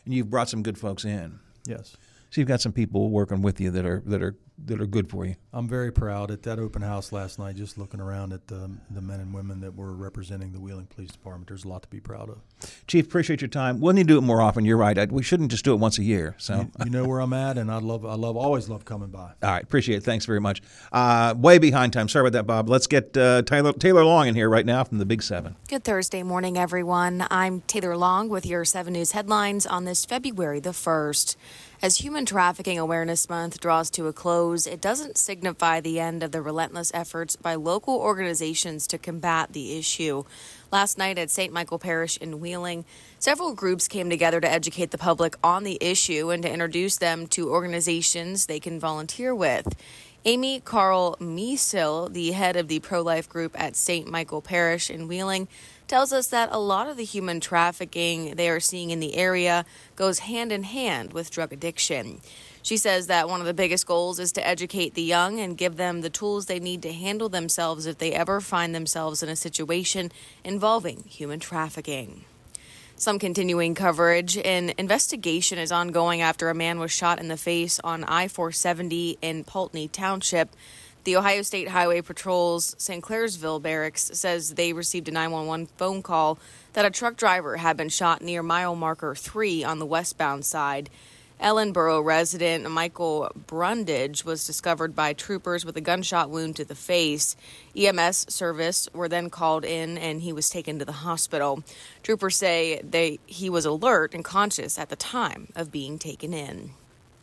Speaker 2: and you've brought some good folks in.
Speaker 4: Yes.
Speaker 2: So you've got some people working with you that are that are that are good for you.
Speaker 4: I'm very proud at that open house last night. Just looking around at the the men and women that were representing the Wheeling Police Department. There's a lot to be proud of.
Speaker 2: Chief, appreciate your time. We'll need to do it more often. You're right. I, we shouldn't just do it once a year. So
Speaker 4: You, you know where I'm at, and I love I love always love coming by.
Speaker 2: All right, appreciate it. Thanks very much. Uh, way behind time. Sorry about that, Bob. Let's get uh, Taylor Taylor Long in here right now from the Big Seven.
Speaker 10: Good Thursday morning, everyone. I'm Taylor Long with your 7 News headlines on this February the 1st. As Human Trafficking Awareness Month draws to a close, it doesn't signify the end of the relentless efforts by local organizations to combat the issue. Last night at St. Michael Parish in Wheeling, several groups came together to educate the public on the issue and to introduce them to organizations they can volunteer with. Amy Carl Meesil, the head of the pro life group at St. Michael Parish in Wheeling, tells us that a lot of the human trafficking they are seeing in the area goes hand in hand with drug addiction. She says that one of the biggest goals is to educate the young and give them the tools they need to handle themselves if they ever find themselves in a situation involving human trafficking. Some continuing coverage. An investigation is ongoing after a man was shot in the face on I 470 in Pulteney Township. The Ohio State Highway Patrol's St. Clairsville Barracks says they received a 911 phone call that a truck driver had been shot near mile marker 3 on the westbound side. Ellenboro resident Michael Brundage was discovered by troopers with a gunshot wound to the face. EMS service were then called in and he was taken to the hospital. Troopers say they he was alert and conscious at the time of being taken in.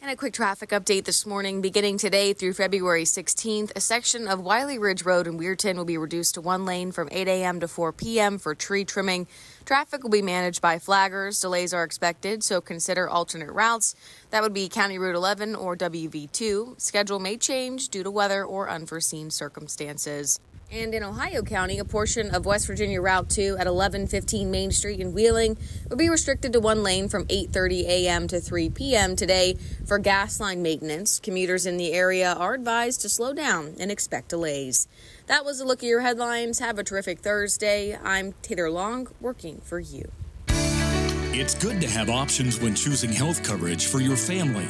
Speaker 10: And a quick traffic update this morning. Beginning today through February 16th, a section of Wylie Ridge Road in Weirton will be reduced to one lane from 8 a.m. to 4 p.m. for tree trimming. Traffic will be managed by flaggers. Delays are expected, so consider alternate routes. That would be County Route 11 or WV2. Schedule may change due to weather or unforeseen circumstances. And in Ohio County, a portion of West Virginia Route 2 at 1115 Main Street in Wheeling will be restricted to one lane from 8:30 a.m. to 3 p.m. today for gas line maintenance. Commuters in the area are advised to slow down and expect delays. That was a look at your headlines. Have a terrific Thursday. I'm Taylor Long, working for you.
Speaker 11: It's good to have options when choosing health coverage for your family,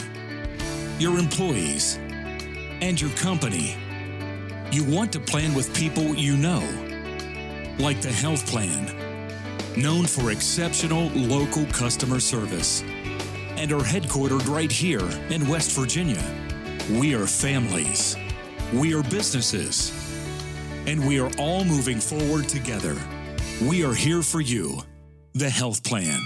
Speaker 11: your employees, and your company. You want to plan with people you know, like the Health Plan, known for exceptional local customer service, and are headquartered right here in West Virginia. We are families, we are businesses, and we are all moving forward together. We are here for you, the Health Plan.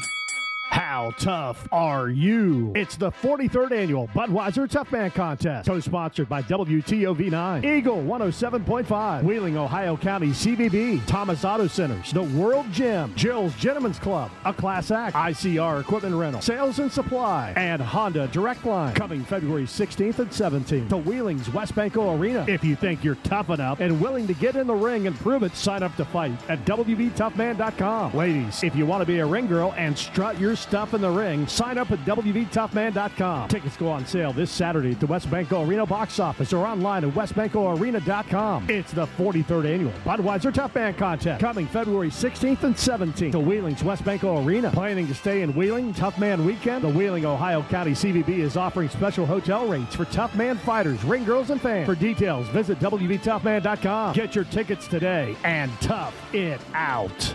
Speaker 12: How tough are you? It's the 43rd annual Budweiser Tough Man Contest, co-sponsored by WTOV9, Eagle 107.5, Wheeling, Ohio County CVB, Thomas Auto Centers, The World Gym, Jill's Gentlemen's Club, A Class Act, ICR Equipment Rental, Sales and Supply, and Honda Direct Line. Coming February 16th and 17th to Wheeling's WesBanco Arena. If you think you're tough enough and willing to get in the ring and prove it, sign up to fight at WVToughman.com. Ladies, if you want to be a ring girl and strut your stuff in the ring, sign up at WVToughman.com. Tickets go on sale this Saturday at the WesBanco Arena box office or online at WesBancoArena.com. It's the 43rd annual Budweiser Tough Man Contest coming February 16th and 17th to Wheeling's WesBanco Arena. Planning to stay in Wheeling Tough Man Weekend? The Wheeling, Ohio County CVB is offering special hotel rates for Tough Man fighters, ring girls, and fans. For details, visit WVToughman.com. Get your tickets today and tough it out.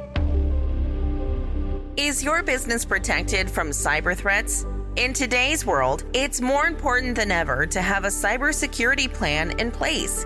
Speaker 13: Is your business protected from cyber threats? In today's world, it's more important than ever to have a cybersecurity plan in place.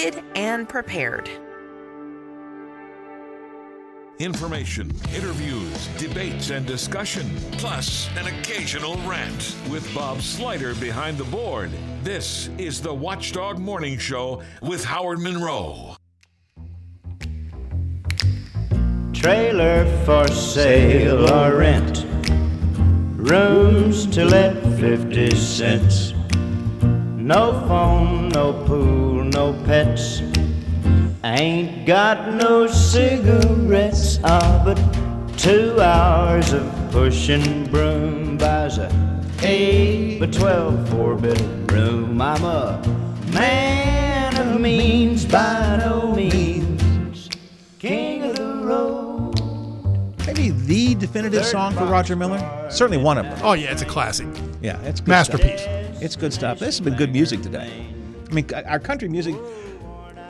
Speaker 13: and prepared.
Speaker 9: Information, interviews, debates, and discussion, plus an occasional rant. With Bob Slider behind the board, this is the Watchdog Morning Show with Howard Monroe.
Speaker 1: Trailer for sale or rent. Rooms to let 50 cents. No phone, no pool, no pets. Ain't got no cigarettes, ah, but two hours of pushing broom buys a eight by twelve four bedroom. I'm a man of means by no means, king of the road.
Speaker 2: Maybe the definitive song for Roger Miller. Certainly one of them.
Speaker 3: Oh yeah, it's a classic.
Speaker 2: Yeah, it's good
Speaker 3: Masterpiece.
Speaker 2: It's good stuff. This has been good music today. I mean, our country music.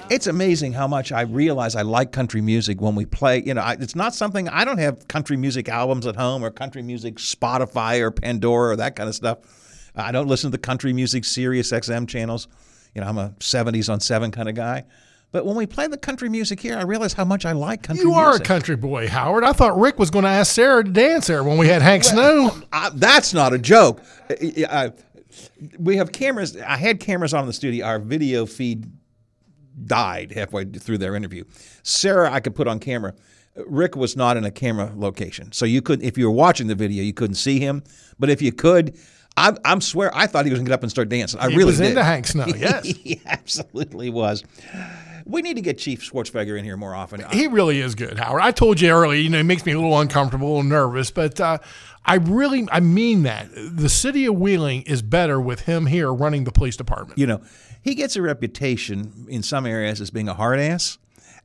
Speaker 2: It's amazing how much I realize I like country music when we play. You know, I, it's not something I don't have country music albums at home or country music Spotify or Pandora or that kind of stuff. I don't listen to the country music Sirius XM channels. You know, I'm a 70s on 7 kind of guy. But when we play the country music here, I realize how much I like country music.
Speaker 3: You
Speaker 2: music.
Speaker 3: are a country boy, Howard. I thought Rick was going to ask Sarah to dance there when we had Hank Snow.
Speaker 2: I, that's not a joke. I- we have cameras. I had cameras on in the studio. Our video feed died halfway through their interview. Sarah, I could put on camera. Rick was not in a camera location, so you could, if you were watching the video, you couldn't see him. But if you could, I, I'm swear, I thought he was going to get up and start dancing. I
Speaker 3: He
Speaker 2: really
Speaker 3: was
Speaker 2: did.
Speaker 3: into Hank Snow, yes.
Speaker 2: he absolutely was. We need to get Chief Schwertfeger in here more often.
Speaker 3: He really is good, Howard. I told you earlier, you know, it makes me a little uncomfortable and nervous, but uh, I really, I mean that. The city of Wheeling is better with him here running the police department.
Speaker 2: you know, he gets a reputation in some areas as being a hard ass.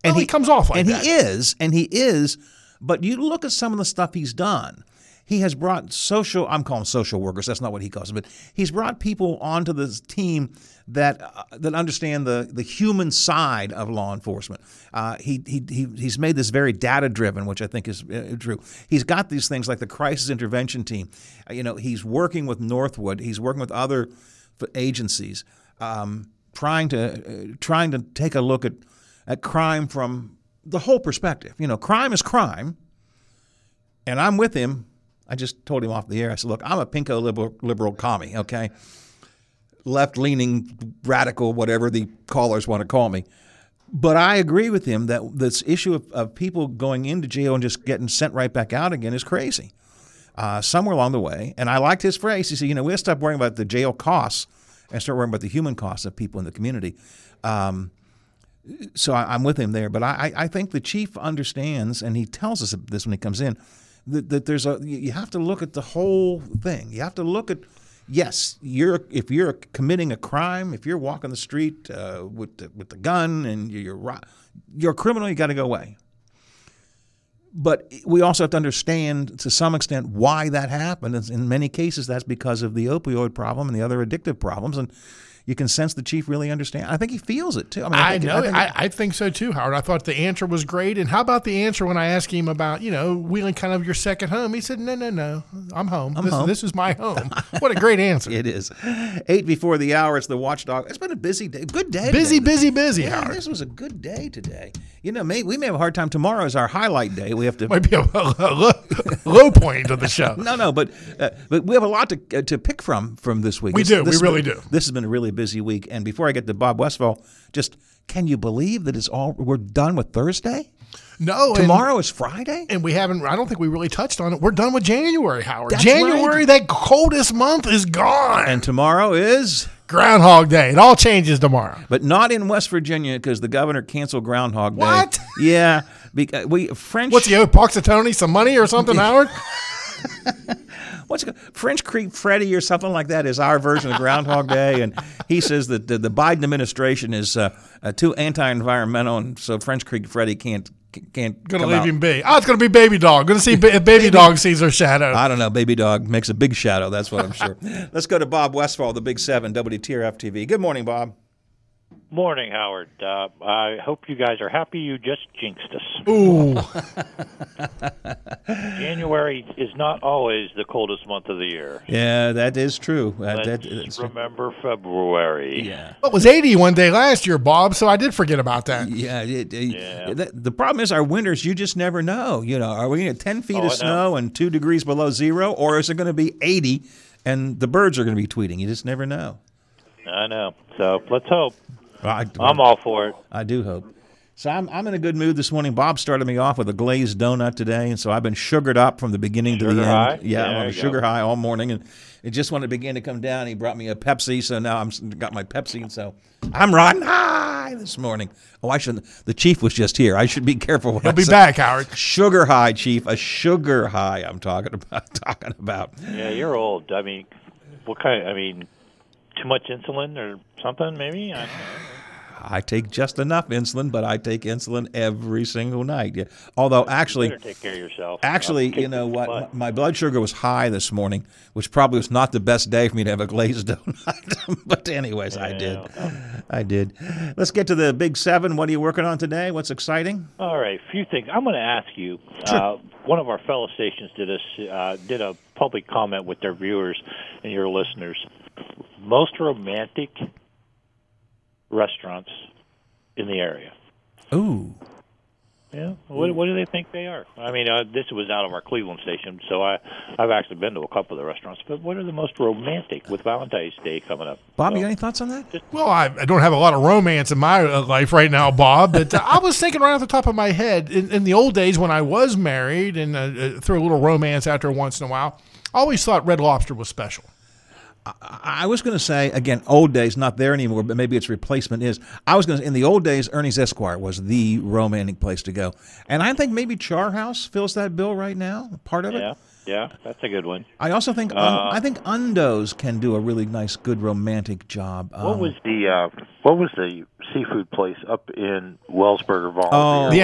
Speaker 2: And
Speaker 3: Well, he comes off like
Speaker 2: and
Speaker 3: that.
Speaker 2: And he is, and he is. But you look at some of the stuff he's done. He has brought social. I'm calling social workers. That's not what he calls them, but he's brought people onto this team that uh, that understand the the human side of law enforcement. Uh, he, he he he's made this very data driven, which I think is uh, true. He's got these things like the crisis intervention team. Uh, you know, he's working with Northwood. He's working with other agencies, um, trying to uh, trying to take a look at at crime from the whole perspective. You know, crime is crime, and I'm with him. I just told him off the air. I said, "Look, I'm a pinko liberal, liberal commie, okay, left leaning, radical, whatever the callers want to call me." But I agree with him that this issue of, of people going into jail and just getting sent right back out again is crazy. Uh, somewhere along the way, and I liked his phrase. He said, "You know, we have to stop worrying about the jail costs and start worrying about the human costs of people in the community." Um, so I, I'm with him there. But I, I think the chief understands, and he tells us this when he comes in, that, that there's a you have to look at the whole thing. You have to look at yes, you're if you're committing a crime, if you're walking the street uh, with the, with the gun and you're you're, a criminal, you got to go away. But we also have to understand to some extent why that happened. In many cases, that's because of the opioid problem and the other addictive problems. And you can sense the chief really understand. I think he feels it too. I, mean,
Speaker 3: I,
Speaker 2: think-
Speaker 3: know.
Speaker 2: think-
Speaker 3: I, I think so too, Howard. I thought the answer was great. And how about the answer when I asked him about, you know, Wheeling kind of your second home? He said, no, no, no. I'm home.
Speaker 2: I'm
Speaker 3: this,
Speaker 2: home."
Speaker 3: this is my home. what a great answer.
Speaker 2: It is eight before the hour. It's the watchdog. It's been a busy day. Good day.
Speaker 3: Busy,
Speaker 2: today.
Speaker 3: busy, busy,
Speaker 2: Yeah,
Speaker 3: Howard.
Speaker 2: this was a good day today. You know, may, we may have a hard time. Tomorrow is our highlight day. We have to.
Speaker 3: Might be a, a low, low point of the show.
Speaker 2: No, no, but uh, but we have a lot to uh, to pick from from this week.
Speaker 3: We
Speaker 2: This-
Speaker 3: do.
Speaker 2: this
Speaker 3: We really
Speaker 2: been-
Speaker 3: do.
Speaker 2: This has been a really busy week. And before I get to Bob Westfall, just can you believe that it's all we're done with Thursday?
Speaker 3: No, and-
Speaker 2: Tomorrow is Friday.
Speaker 3: And we haven't, I don't think we really touched on it. We're done with January, Howard.
Speaker 2: That's
Speaker 3: January,
Speaker 2: right.
Speaker 3: that coldest month is gone.
Speaker 2: And tomorrow is
Speaker 3: Groundhog Day. It all changes tomorrow.
Speaker 2: but not in West Virginia because the governor canceled Groundhog Day.
Speaker 3: What?
Speaker 2: Yeah, because we French.
Speaker 3: What's he owe Punxsutawney some money or something, Howard?
Speaker 2: What's it, French Creek Freddy or something like that is our version of Groundhog Day, and he says that the, the Biden administration is uh, uh, too anti-environmental, and so French Creek Freddy can't can't
Speaker 3: Gonna leave
Speaker 2: out.
Speaker 3: him be. Oh, it's gonna be Baby Dog. Gonna see ba- Baby Dog sees her shadow.
Speaker 2: I don't know. Baby dog makes a big shadow. That's what I'm sure. Let's go to Bob Westfall, the Big Seven, WTRF TV. Good morning, Bob.
Speaker 14: Morning, Howard. Uh, I hope you guys are happy you just jinxed us.
Speaker 3: Ooh.
Speaker 14: January is not always the coldest month of the year.
Speaker 2: Yeah, that is true. Uh,
Speaker 14: Let's
Speaker 2: that- that's-
Speaker 14: remember February.
Speaker 2: Yeah.
Speaker 3: Well, it was 80 one day last year, Bob, so I did forget about that.
Speaker 2: Yeah, it, it- The, the problem is our winters. You just never know. You know, are we going to get ten feet
Speaker 14: Oh, I
Speaker 2: of
Speaker 14: know.
Speaker 2: snow and two degrees below zero, or is it going to be eighty and the birds are going to be tweeting? You just never know.
Speaker 14: I know. So let's hope.
Speaker 2: I,
Speaker 14: I'm all for it.
Speaker 2: I do hope. So I'm, I'm in a good mood this morning. Bob started me off with a glazed donut today, and so I've been sugared up from the beginning to the
Speaker 14: Sugar
Speaker 2: end.
Speaker 14: high?
Speaker 2: Yeah, I'm on a sugar
Speaker 14: go.
Speaker 2: high all morning, and it just when it began to come down, he brought me a Pepsi. So now I'm got my Pepsi, and so I'm riding high this morning. Oh, I shouldn't. The chief was just here. I should be careful. What
Speaker 3: He'll
Speaker 2: I
Speaker 3: be
Speaker 2: say.
Speaker 3: back, Howard.
Speaker 2: Sugar high, chief. A sugar high. I'm talking about. Talking about.
Speaker 14: Yeah, you're old. I mean, what kind? I mean, too much insulin or something? Maybe. I,
Speaker 2: I take just enough insulin, but I take insulin every single night. Yeah. Although actually,
Speaker 14: better take care of yourself.
Speaker 2: Actually, you know what?
Speaker 14: butt.
Speaker 2: My blood sugar was high this morning, which probably was not the best day for me to have a glazed donut. but anyways, I did. I did. Let's get to the big seven. What are you working on today? What's exciting?
Speaker 14: All right, a few things. I'm going to ask you. Uh, one of our fellow stations did a uh, did a public comment with their viewers and your listeners. Most romantic restaurants in the area.
Speaker 2: Ooh.
Speaker 14: Yeah. What, what do they think they are? I mean, uh, this was out of our Cleveland station, so I I've actually been to a couple of the restaurants. But what are the most romantic with Valentine's Day coming up?
Speaker 2: Bob, you got any thoughts on that?
Speaker 3: Well, I, I don't have a lot of romance in my uh, life right now, Bob, but uh, I was thinking right off the top of my head in, in the old days when I was married and uh, uh, threw a little romance out there once in a while, I always thought Red Lobster was special.
Speaker 2: I was going to say again, old days not there anymore, but maybe its replacement is. I was going to in the old days, Ernie's Esquire was the romantic place to go, and I think maybe Char House fills that bill right now. Part of it.
Speaker 14: Yeah, yeah, that's a good one.
Speaker 2: I also think Un-
Speaker 14: Uh,
Speaker 2: I think Undo's can do a really nice, good romantic job.
Speaker 14: What
Speaker 2: Um,
Speaker 14: was the uh, what was the seafood place up in Wellsburg or Follansbee?
Speaker 2: Oh, oh, The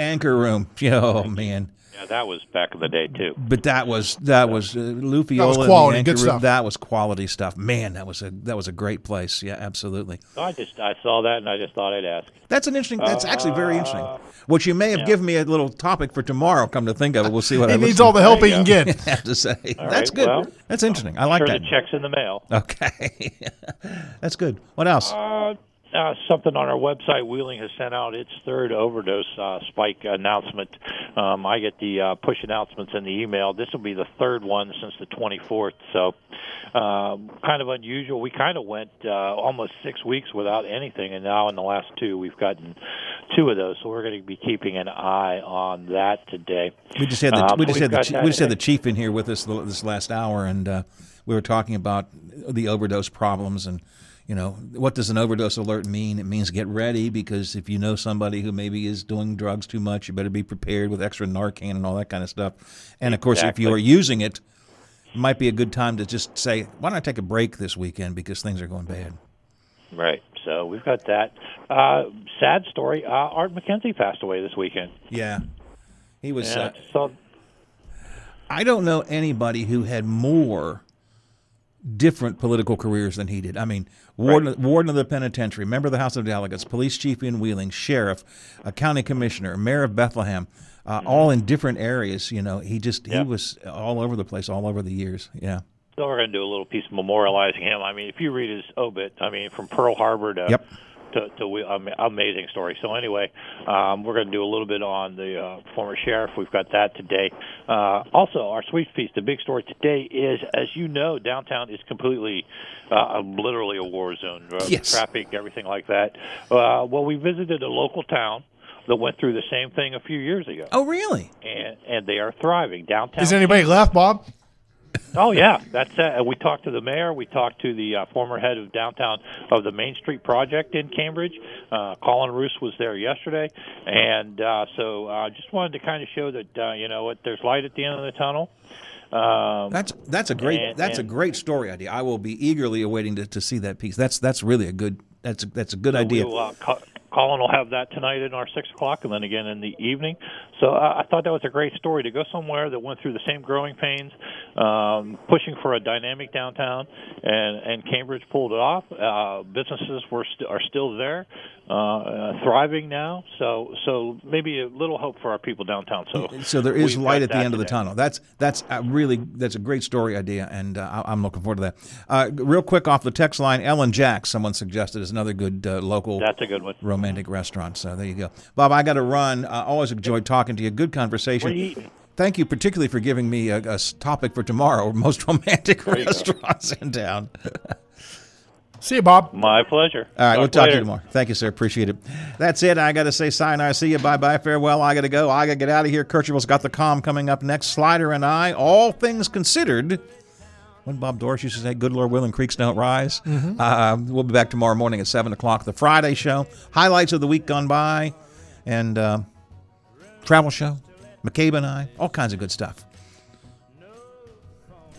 Speaker 2: anchor room. Yeah, Oh man.
Speaker 14: Yeah, that was back in the day too.
Speaker 2: But that was that was uh, Lufiola.
Speaker 3: That was quality, good stuff.
Speaker 2: That was quality stuff. Man, that was a that was a great place. Yeah, absolutely.
Speaker 14: I just I saw that and I just thought I'd ask.
Speaker 2: That's an interesting. That's actually very interesting.
Speaker 14: Uh,
Speaker 2: Which you may have
Speaker 14: yeah.
Speaker 2: given me a little topic for tomorrow. Come to think of it, we'll see what
Speaker 3: He
Speaker 2: I
Speaker 3: needs
Speaker 2: listen-
Speaker 3: all the help he can get.
Speaker 2: I have to say
Speaker 14: All
Speaker 2: that's
Speaker 14: right,
Speaker 2: good.
Speaker 14: well,
Speaker 2: that's interesting. I like
Speaker 14: sure
Speaker 2: that.
Speaker 14: the checks in the mail.
Speaker 2: Okay, that's good. What else?
Speaker 14: Uh, uh, something on our website. Wheeling has sent out its third overdose uh, spike announcement. Um, I get the uh, push announcements in the email. This will be the third one since the 24th. So, um, kind of unusual. We kind of went uh, almost six weeks without anything, and now in the last two, we've gotten two of those. So we're going to be keeping an eye on that today.
Speaker 2: We just had the
Speaker 14: Um,
Speaker 2: we just had the chi- we just had the chief in here with us this last hour, and uh, we were talking about the overdose problems and. You know, what does an overdose alert mean? It means get ready because if you know somebody who maybe is doing drugs too much, you better be prepared with extra Narcan and all that kind of stuff. And of course, if you are using it, it might be a good time to just say, "Why don't I take a break this weekend because things are going bad."
Speaker 14: Right. So we've got that. Uh, sad story. Uh, Art McKenzie passed away this weekend.
Speaker 2: Yeah, he was.
Speaker 14: Yeah,
Speaker 2: Uh,
Speaker 14: so
Speaker 2: I don't know anybody who had more different political careers than he did. I mean, warden, warden of the penitentiary, member of the House of Delegates, police chief in Wheeling, sheriff, a county commissioner, mayor of Bethlehem, uh, all in different areas. You know, he just he was all over the place, all over the years. Yeah.
Speaker 14: So we're going to do a little piece memorializing him. I mean, if you read his obit, I mean, from Pearl Harbor to
Speaker 2: Yep.
Speaker 14: To, to we- um, amazing story. So anyway, um, we're going to do a little bit on the uh, former sheriff. We've got that today. Uh, also, our sweet piece. The big story today is, as you know, downtown is completely, uh, literally a war zone. Uh,
Speaker 2: Yes.
Speaker 14: Traffic, everything like that. Uh, well, we visited a local town that went through the same thing a few years ago,
Speaker 2: Oh, really?
Speaker 14: and and they are thriving downtown.
Speaker 3: Is anybody left, Bob?
Speaker 14: Oh yeah, that's uh, we talked to the mayor. We talked to the uh, former head of downtown of the Main Street project in Cambridge. Uh, Colin Roos was there yesterday, and uh, so I uh, just wanted to kind of show that uh, you know what there's light at the end of the tunnel. Um,
Speaker 2: That's that's a great
Speaker 14: and-
Speaker 2: that's
Speaker 14: and-
Speaker 2: a great story idea. I will be eagerly awaiting to, to see that piece. That's that's really a good that's a, that's a good
Speaker 14: so
Speaker 2: idea.
Speaker 14: We'll uh, co- Colin will have that tonight in our six o'clock, and then again in the evening. So uh, I thought that was a great story to go somewhere that went through the same growing pains, um, pushing for a dynamic downtown, and and Cambridge pulled it off. Uh, businesses were st- are still there, uh, uh, thriving now. So so maybe a little hope for our people downtown. So
Speaker 2: So there is light at the end of the tunnel. That's that's a really that's a great story idea, and uh, I- I'm looking forward to that. Uh, real quick off the text line, Ellen Jack, someone suggested is another good uh, local.
Speaker 14: That's a good one.
Speaker 2: Romantic restaurant. So there you go, Bob. I got to run. Uh, always enjoyed talking to you. Good conversation.
Speaker 14: What are you eating?
Speaker 2: Thank you particularly for giving me a topic for tomorrow. Most romantic restaurants in town.
Speaker 3: See you, Bob.
Speaker 14: My pleasure.
Speaker 2: All right, we'll talk to you tomorrow. Thank you, sir. Appreciate it. That's it. I got to say sayonara. See you. Bye bye. Farewell. I got to go. I got to get out of here. Kirchhoff's got the calm coming up next. Slider and I, all things considered. When Bob Doris used to say, "Good Lord willing, creeks don't rise."
Speaker 3: Mhm.
Speaker 2: Uh, we'll be back tomorrow morning at seven o'clock. The Friday show, highlights of the week gone by, and uh, travel show. McCabe and I, all kinds of good stuff.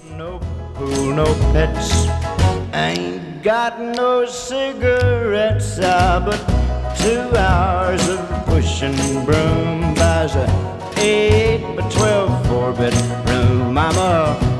Speaker 1: No pool, no pets. Ain't got no cigarettes, ah, but two hours of pushing broom buys a eight by twelve four bit room. I'm a